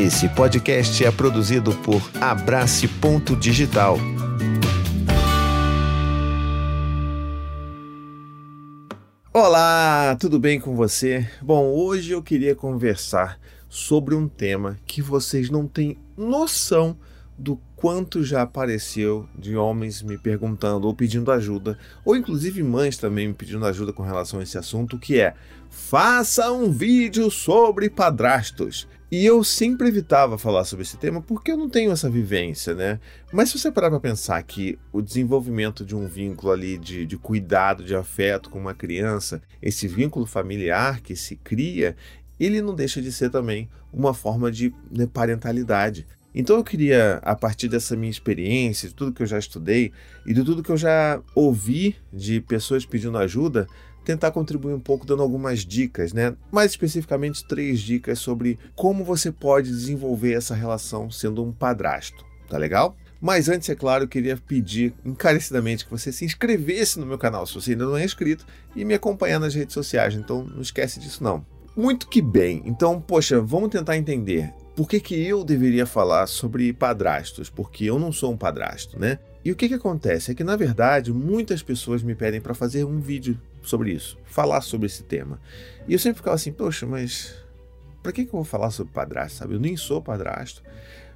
Esse podcast é produzido por Abrace Ponto Digital. Olá, tudo bem com você? Bom, hoje eu queria conversar sobre um tema que vocês não têm noção do quanto já apareceu de homens me perguntando ou pedindo ajuda, ou inclusive mães também me pedindo ajuda com relação a esse assunto, que é: faça um vídeo sobre padrastos. E eu sempre evitava falar sobre esse tema porque eu não tenho essa vivência, né? Mas se você parar para pensar que o desenvolvimento de um vínculo ali de, de cuidado, de afeto com uma criança, esse vínculo familiar que se cria, ele não deixa de ser também uma forma de né, parentalidade. Então eu queria, a partir dessa minha experiência, de tudo que eu já estudei e de tudo que eu já ouvi de pessoas pedindo ajuda, tentar contribuir um pouco dando algumas dicas, né? Mais especificamente três dicas sobre como você pode desenvolver essa relação sendo um padrasto, tá legal? Mas antes, é claro, eu queria pedir encarecidamente que você se inscrevesse no meu canal, se você ainda não é inscrito, e me acompanhar nas redes sociais. Então não esquece disso não. Muito que bem. Então, poxa, vamos tentar entender por que, que eu deveria falar sobre padrastos? Porque eu não sou um padrasto, né? E o que, que acontece? É que, na verdade, muitas pessoas me pedem para fazer um vídeo sobre isso, falar sobre esse tema. E eu sempre ficava assim, poxa, mas para que, que eu vou falar sobre padrasto, sabe? Eu nem sou padrasto.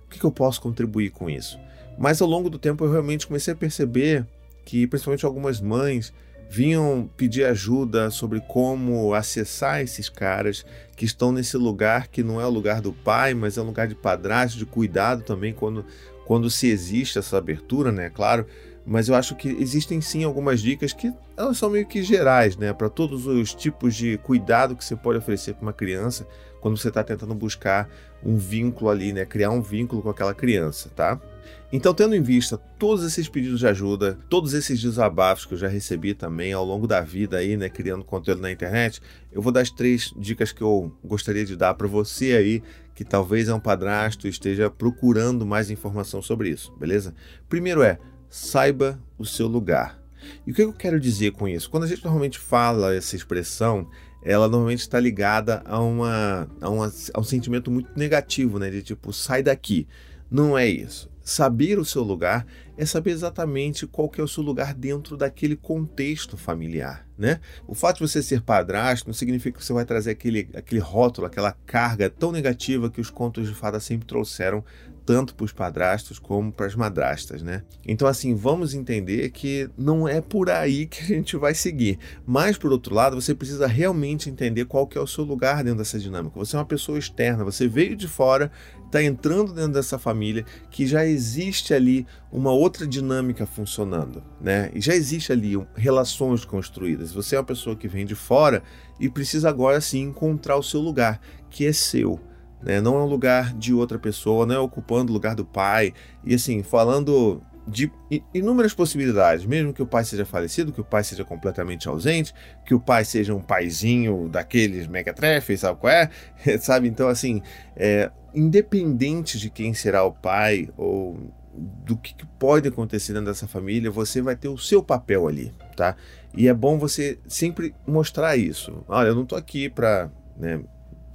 O que, que eu posso contribuir com isso? Mas ao longo do tempo eu realmente comecei a perceber que, principalmente algumas mães, vinham pedir ajuda sobre como acessar esses caras que estão nesse lugar que não é o lugar do pai, mas é um lugar de padrasto, de cuidado também quando, quando se existe essa abertura, né? Claro, mas eu acho que existem sim algumas dicas que elas são meio que gerais, né? Para todos os tipos de cuidado que você pode oferecer para uma criança quando você está tentando buscar um vínculo ali, né? Criar um vínculo com aquela criança, tá? Então, tendo em vista todos esses pedidos de ajuda, todos esses desabafos que eu já recebi também ao longo da vida aí, né, criando conteúdo na internet, eu vou dar as três dicas que eu gostaria de dar para você aí que talvez é um padrasto e esteja procurando mais informação sobre isso, beleza? Primeiro é, saiba o seu lugar. E o que eu quero dizer com isso? Quando a gente normalmente fala essa expressão, ela normalmente está ligada a, uma, a, uma, a um sentimento muito negativo, né? De tipo, sai daqui. Não é isso. Saber o seu lugar é saber exatamente qual que é o seu lugar dentro daquele contexto familiar, né? O fato de você ser padrasto não significa que você vai trazer aquele, aquele rótulo, aquela carga tão negativa que os contos de fada sempre trouxeram tanto para os padrastos como para as madrastas, né? Então, assim, vamos entender que não é por aí que a gente vai seguir. Mas, por outro lado, você precisa realmente entender qual que é o seu lugar dentro dessa dinâmica. Você é uma pessoa externa, você veio de fora, está entrando dentro dessa família, que já existe ali uma outra dinâmica funcionando, né? E já existe ali relações construídas. Você é uma pessoa que vem de fora e precisa agora sim encontrar o seu lugar, que é seu né? Não é um lugar de outra pessoa, não é ocupando o lugar do pai. E assim, falando de inúmeras possibilidades, mesmo que o pai seja falecido, que o pai seja completamente ausente, que o pai seja um paizinho daqueles mequetrefes, sabe qual é? sabe? Então, assim, é, independente de quem será o pai ou do que, pode acontecer dentro dessa família, você vai ter o seu papel ali, tá? E é bom você sempre mostrar isso. Olha, eu não tô aqui para né,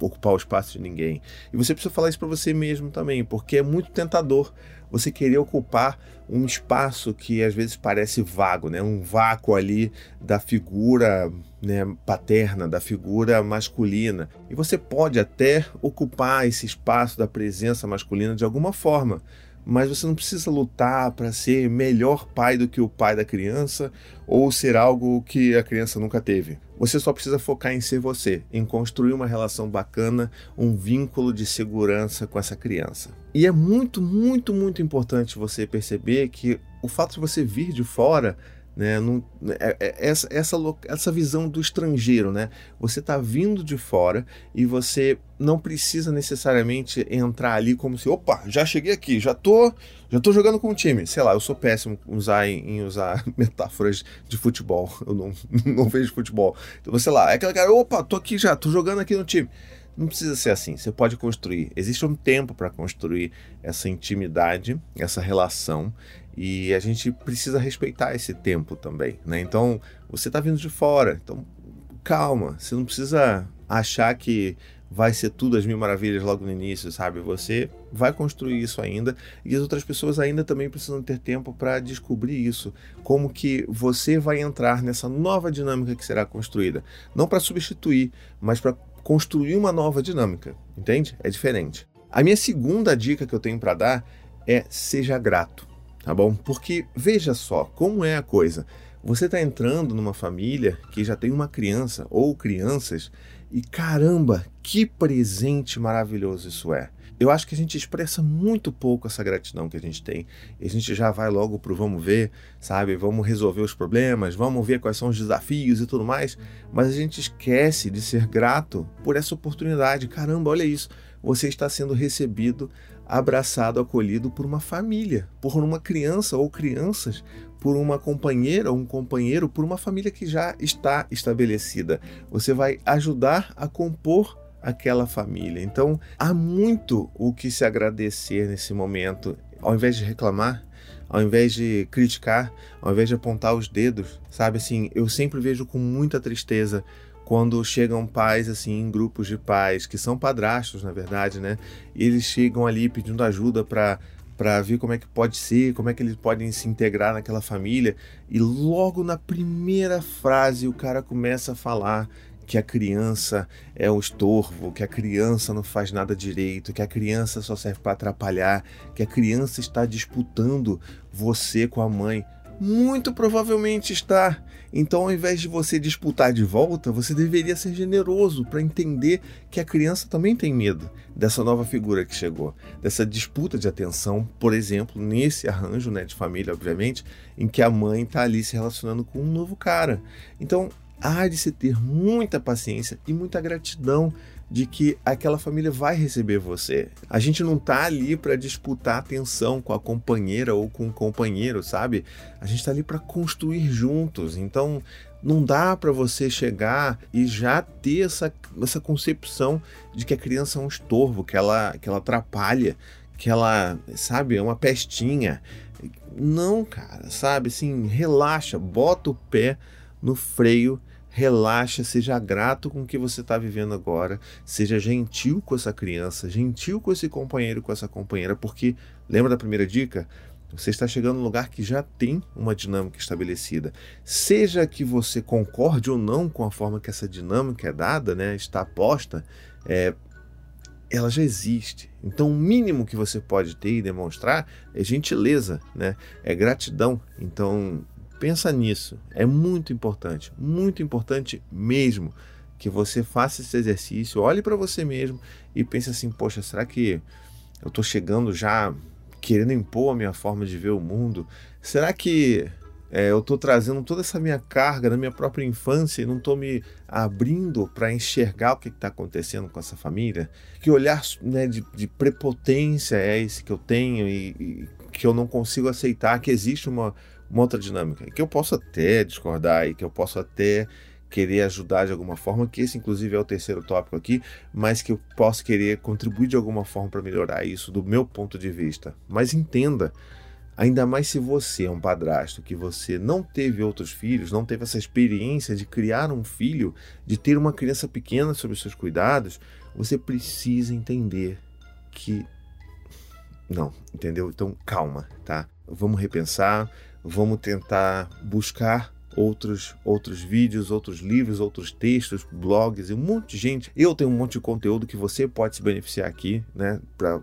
ocupar o espaço de ninguém. E você precisa falar isso para você mesmo também, porque é muito tentador você querer ocupar um espaço que às vezes parece vago, né? Um vácuo ali da figura né, paterna, da figura masculina. E você pode até ocupar esse espaço da presença masculina de alguma forma mas você não precisa lutar para ser melhor pai do que o pai da criança ou ser algo que a criança nunca teve. Você só precisa focar em ser você, em construir uma relação bacana, um vínculo de segurança com essa criança. E é muito, muito, muito importante você perceber que o fato de você vir de fora né? Não, é, é, essa, essa, essa visão do estrangeiro, né? Você está vindo de fora e você não precisa necessariamente entrar ali como se, opa, já cheguei aqui, já tô, já tô jogando com o time. Sei lá, eu sou péssimo em usar, em, usar metáforas de futebol. Eu não, não vejo futebol. Então, sei lá, é aquela cara, opa, tô aqui já, tô jogando aqui no time. Não precisa ser assim, você pode construir. Existe um tempo para construir essa intimidade, essa relação, e a gente precisa respeitar esse tempo também, né? Então, você está vindo de fora, então calma, você não precisa achar que vai ser tudo as mil maravilhas logo no início, sabe? Você vai construir isso ainda e as outras pessoas ainda também precisam ter tempo para descobrir isso, como que você vai entrar nessa nova dinâmica que será construída, não para substituir, mas para construir uma nova dinâmica, entende? É diferente. A minha segunda dica que eu tenho para dar é seja grato, tá bom? Porque veja só como é a coisa. Você está entrando numa família que já tem uma criança ou crianças e caramba, que presente maravilhoso isso é. Eu acho que a gente expressa muito pouco essa gratidão que a gente tem. E a gente já vai logo pro vamos ver, sabe? Vamos resolver os problemas, vamos ver quais são os desafios e tudo mais. Mas a gente esquece de ser grato por essa oportunidade. Caramba, olha isso. Você está sendo recebido, abraçado, acolhido por uma família, por uma criança ou crianças por uma companheira ou um companheiro, por uma família que já está estabelecida. Você vai ajudar a compor aquela família. Então, há muito o que se agradecer nesse momento. Ao invés de reclamar, ao invés de criticar, ao invés de apontar os dedos, sabe assim, eu sempre vejo com muita tristeza quando chegam pais assim grupos de pais que são padrastos, na verdade, né? Eles chegam ali pedindo ajuda para para ver como é que pode ser, como é que eles podem se integrar naquela família. E logo na primeira frase o cara começa a falar que a criança é um estorvo, que a criança não faz nada direito, que a criança só serve para atrapalhar, que a criança está disputando você com a mãe. Muito provavelmente está. Então, ao invés de você disputar de volta, você deveria ser generoso para entender que a criança também tem medo dessa nova figura que chegou, dessa disputa de atenção, por exemplo, nesse arranjo né, de família, obviamente, em que a mãe está ali se relacionando com um novo cara. Então, há de se ter muita paciência e muita gratidão de que aquela família vai receber você. A gente não tá ali para disputar atenção com a companheira ou com o companheiro, sabe? A gente tá ali para construir juntos. Então, não dá para você chegar e já ter essa, essa concepção de que a criança é um estorvo, que ela, que ela atrapalha, que ela, sabe, é uma pestinha. Não, cara, sabe? Assim, relaxa, bota o pé no freio relaxa, seja grato com o que você está vivendo agora, seja gentil com essa criança, gentil com esse companheiro, com essa companheira, porque lembra da primeira dica? Você está chegando num lugar que já tem uma dinâmica estabelecida. Seja que você concorde ou não com a forma que essa dinâmica é dada, né, está posta, é, ela já existe. Então, o mínimo que você pode ter e demonstrar é gentileza, né? É gratidão. Então, Pensa nisso, é muito importante, muito importante mesmo que você faça esse exercício, olhe para você mesmo e pense assim: poxa, será que eu estou chegando já querendo impor a minha forma de ver o mundo? Será que é, eu estou trazendo toda essa minha carga da minha própria infância e não estou me abrindo para enxergar o que está acontecendo com essa família? Que olhar né, de, de, prepotência é esse que eu tenho e, e que eu não consigo aceitar que existe uma, uma outra dinâmica, que eu posso até discordar e que eu posso até querer ajudar de alguma forma, que esse inclusive é o terceiro tópico aqui, mas que eu posso querer contribuir de alguma forma para melhorar isso do meu ponto de vista. Mas entenda, ainda mais se você é um padrasto, que você não teve outros filhos, não teve essa experiência de criar um filho, de ter uma criança pequena sob seus cuidados, você precisa entender que não, entendeu? Então calma, tá? Vamos repensar, vamos tentar buscar outros outros vídeos, outros livros, outros textos, blogs e um monte de gente. Eu tenho um monte de conteúdo que você pode se beneficiar aqui, né? Para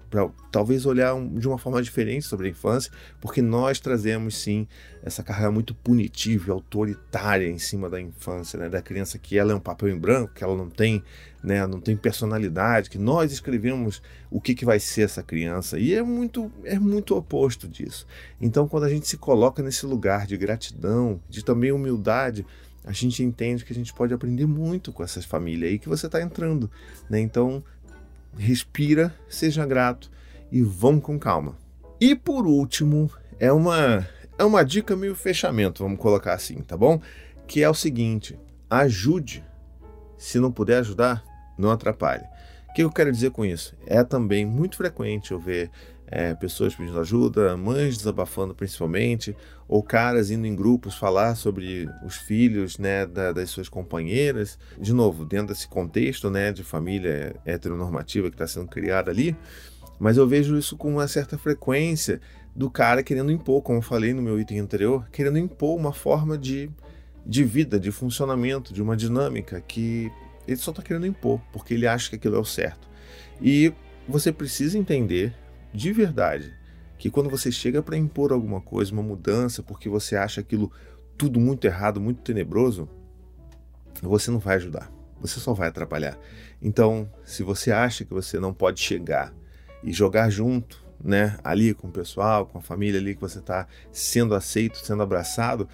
talvez olhar um, de uma forma diferente sobre a infância, porque nós trazemos sim essa carga muito punitiva e autoritária em cima da infância, né? Da criança que ela é um papel em branco, que ela não tem né, não tem personalidade, que nós escrevemos o que, que vai ser essa criança. E é muito, é muito oposto disso. Então, quando a gente se coloca nesse lugar de gratidão, de também humildade, a gente entende que a gente pode aprender muito com essas famílias aí que você está entrando. Né? Então, respira, seja grato e vamos com calma. E por último, é uma, é uma dica meio fechamento, vamos colocar assim, tá bom? Que é o seguinte: ajude. Se não puder ajudar, não atrapalhe. O que eu quero dizer com isso? É também muito frequente eu ver é, pessoas pedindo ajuda, mães desabafando principalmente, ou caras indo em grupos falar sobre os filhos né, da, das suas companheiras. De novo, dentro desse contexto né, de família heteronormativa que está sendo criada ali, mas eu vejo isso com uma certa frequência do cara querendo impor, como eu falei no meu item anterior, querendo impor uma forma de, de vida, de funcionamento, de uma dinâmica que ele só está querendo impor, porque ele acha que aquilo é o certo. E você precisa entender de verdade que quando você chega para impor alguma coisa, uma mudança, porque você acha aquilo tudo muito errado, muito tenebroso, você não vai ajudar. Você só vai atrapalhar. Então, se você acha que você não pode chegar e jogar junto, né, ali com o pessoal, com a família ali que você está sendo aceito, sendo abraçado,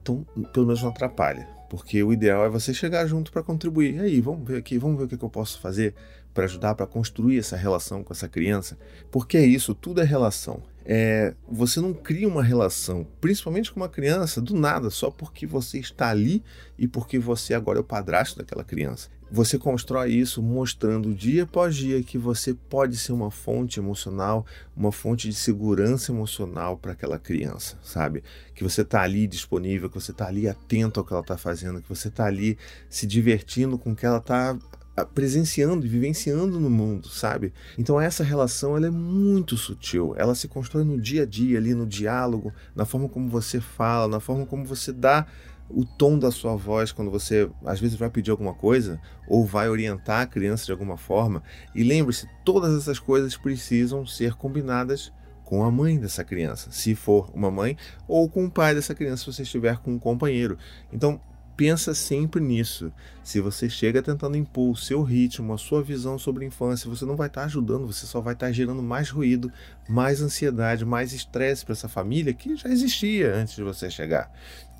então pelo menos não atrapalha. Porque o ideal é você chegar junto para contribuir. E aí, vamos ver aqui, vamos ver o que, eu posso fazer para ajudar, para construir essa relação com essa criança. Porque é isso, tudo é relação. É, você não cria uma relação, principalmente com uma criança, do nada, só porque você está ali e porque você agora é o padrasto daquela criança. Você constrói isso mostrando dia após dia que você pode ser uma fonte emocional, uma fonte de segurança emocional para aquela criança, sabe? Que você está ali disponível, que você está ali atento ao que ela está fazendo, que você está ali se divertindo com o que ela está presenciando e vivenciando no mundo, sabe? Então essa relação ela é muito sutil, ela se constrói no dia a dia ali no diálogo, na forma como você fala, na forma como você dá o tom da sua voz quando você às vezes vai pedir alguma coisa ou vai orientar a criança de alguma forma. E lembre-se, todas essas coisas precisam ser combinadas com a mãe dessa criança, se for uma mãe, ou com o pai dessa criança, se você estiver com um companheiro. Então, pensa sempre nisso. Se você chega tentando impor o seu ritmo, a sua visão sobre a infância, você não vai estar ajudando, você só vai estar gerando mais ruído, mais ansiedade, mais estresse para essa família que já existia antes de você chegar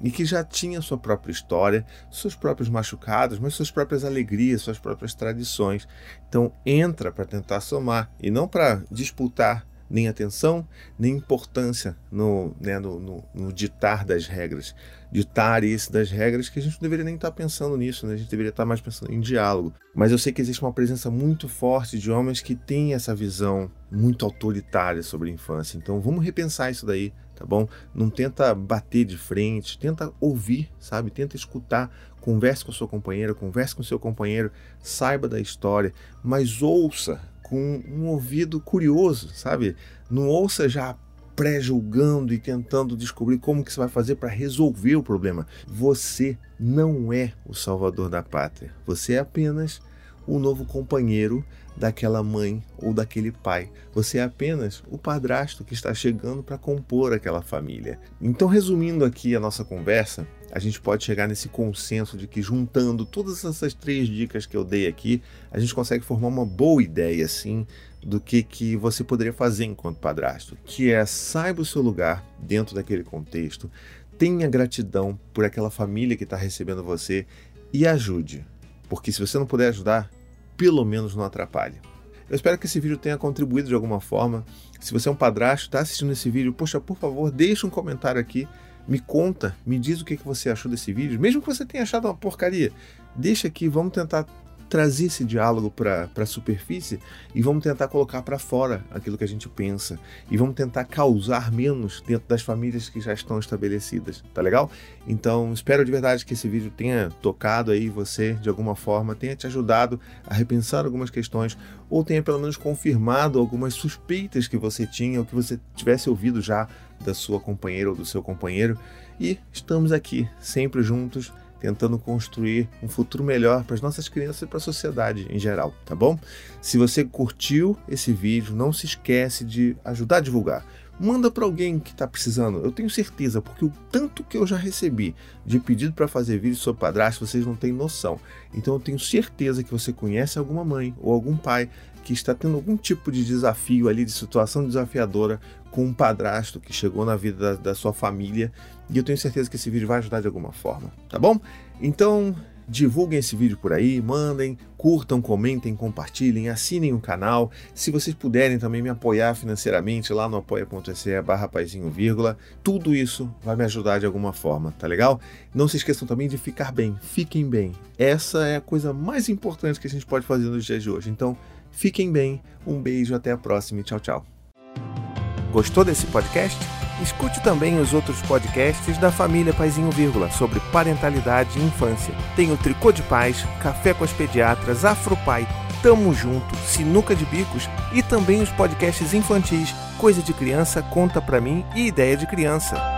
e que já tinha sua própria história, seus próprios machucados, mas suas próprias alegrias, suas próprias tradições. Então entra para tentar somar e não para disputar nem atenção, nem importância no, né, no, no, no, ditar das regras. Ditar isso das regras que a gente não deveria nem estar pensando nisso, né? a gente deveria estar mais pensando em diálogo. Mas eu sei que existe uma presença muito forte de homens que têm essa visão muito autoritária sobre a infância. Então vamos repensar isso daí, tá bom? Não tenta bater de frente, tenta ouvir, sabe? Tenta escutar, converse com a sua companheira, converse com o seu companheiro, saiba da história, mas ouça com um ouvido curioso, sabe? Não ouça já pré-julgando e tentando descobrir como que você vai fazer para resolver o problema. Você não é o salvador da pátria. Você é apenas o novo companheiro daquela mãe ou daquele pai. Você é apenas o padrasto que está chegando para compor aquela família. Então, resumindo aqui a nossa conversa, a gente pode chegar nesse consenso de que juntando todas essas três dicas que eu dei aqui, a gente consegue formar uma boa ideia, assim, do que, que você poderia fazer enquanto padrasto, que é saiba o seu lugar dentro daquele contexto, tenha gratidão por aquela família que está recebendo você e ajude, porque se você não puder ajudar, pelo menos não atrapalhe. Eu espero que esse vídeo tenha contribuído de alguma forma. Se você é um padrasto, está assistindo esse vídeo, poxa, por favor, deixe um comentário aqui me conta, me diz o que você achou desse vídeo, mesmo que você tenha achado uma porcaria. Deixa aqui, vamos tentar trazer esse diálogo para a superfície e vamos tentar colocar para fora aquilo que a gente pensa e vamos tentar causar menos dentro das famílias que já estão estabelecidas, tá legal? Então espero de verdade que esse vídeo tenha tocado aí você de alguma forma, tenha te ajudado a repensar algumas questões ou tenha pelo menos confirmado algumas suspeitas que você tinha ou que você tivesse ouvido já da sua companheira ou do seu companheiro e estamos aqui sempre juntos tentando construir um futuro melhor para as nossas crianças e para a sociedade em geral, tá bom? Se você curtiu esse vídeo, não se esquece de ajudar a divulgar. Manda para alguém que está precisando. Eu tenho certeza, porque o tanto que eu já recebi de pedido para fazer vídeo sobre padrasto, vocês não têm noção. Então eu tenho certeza que você conhece alguma mãe ou algum pai que está tendo algum tipo de desafio ali, de situação desafiadora com um padrasto que chegou na vida da, da sua família. E eu tenho certeza que esse vídeo vai ajudar de alguma forma, tá bom? Então, divulguem esse vídeo por aí, mandem, curtam, comentem, compartilhem, assinem o canal. Se vocês puderem também me apoiar financeiramente lá no apoia.se barra vírgula, tudo isso vai me ajudar de alguma forma, tá legal? Não se esqueçam também de ficar bem, fiquem bem. Essa é a coisa mais importante que a gente pode fazer nos dias de hoje. Então, fiquem bem, um beijo, até a próxima e tchau, tchau. Gostou desse podcast? Escute também os outros podcasts da família Paizinho Vírgula sobre parentalidade e infância. Tem o Tricô de Paz, Café com as Pediatras, Afropai, Tamo Junto, Sinuca de Bicos e também os podcasts infantis Coisa de Criança, Conta Pra Mim e Ideia de Criança.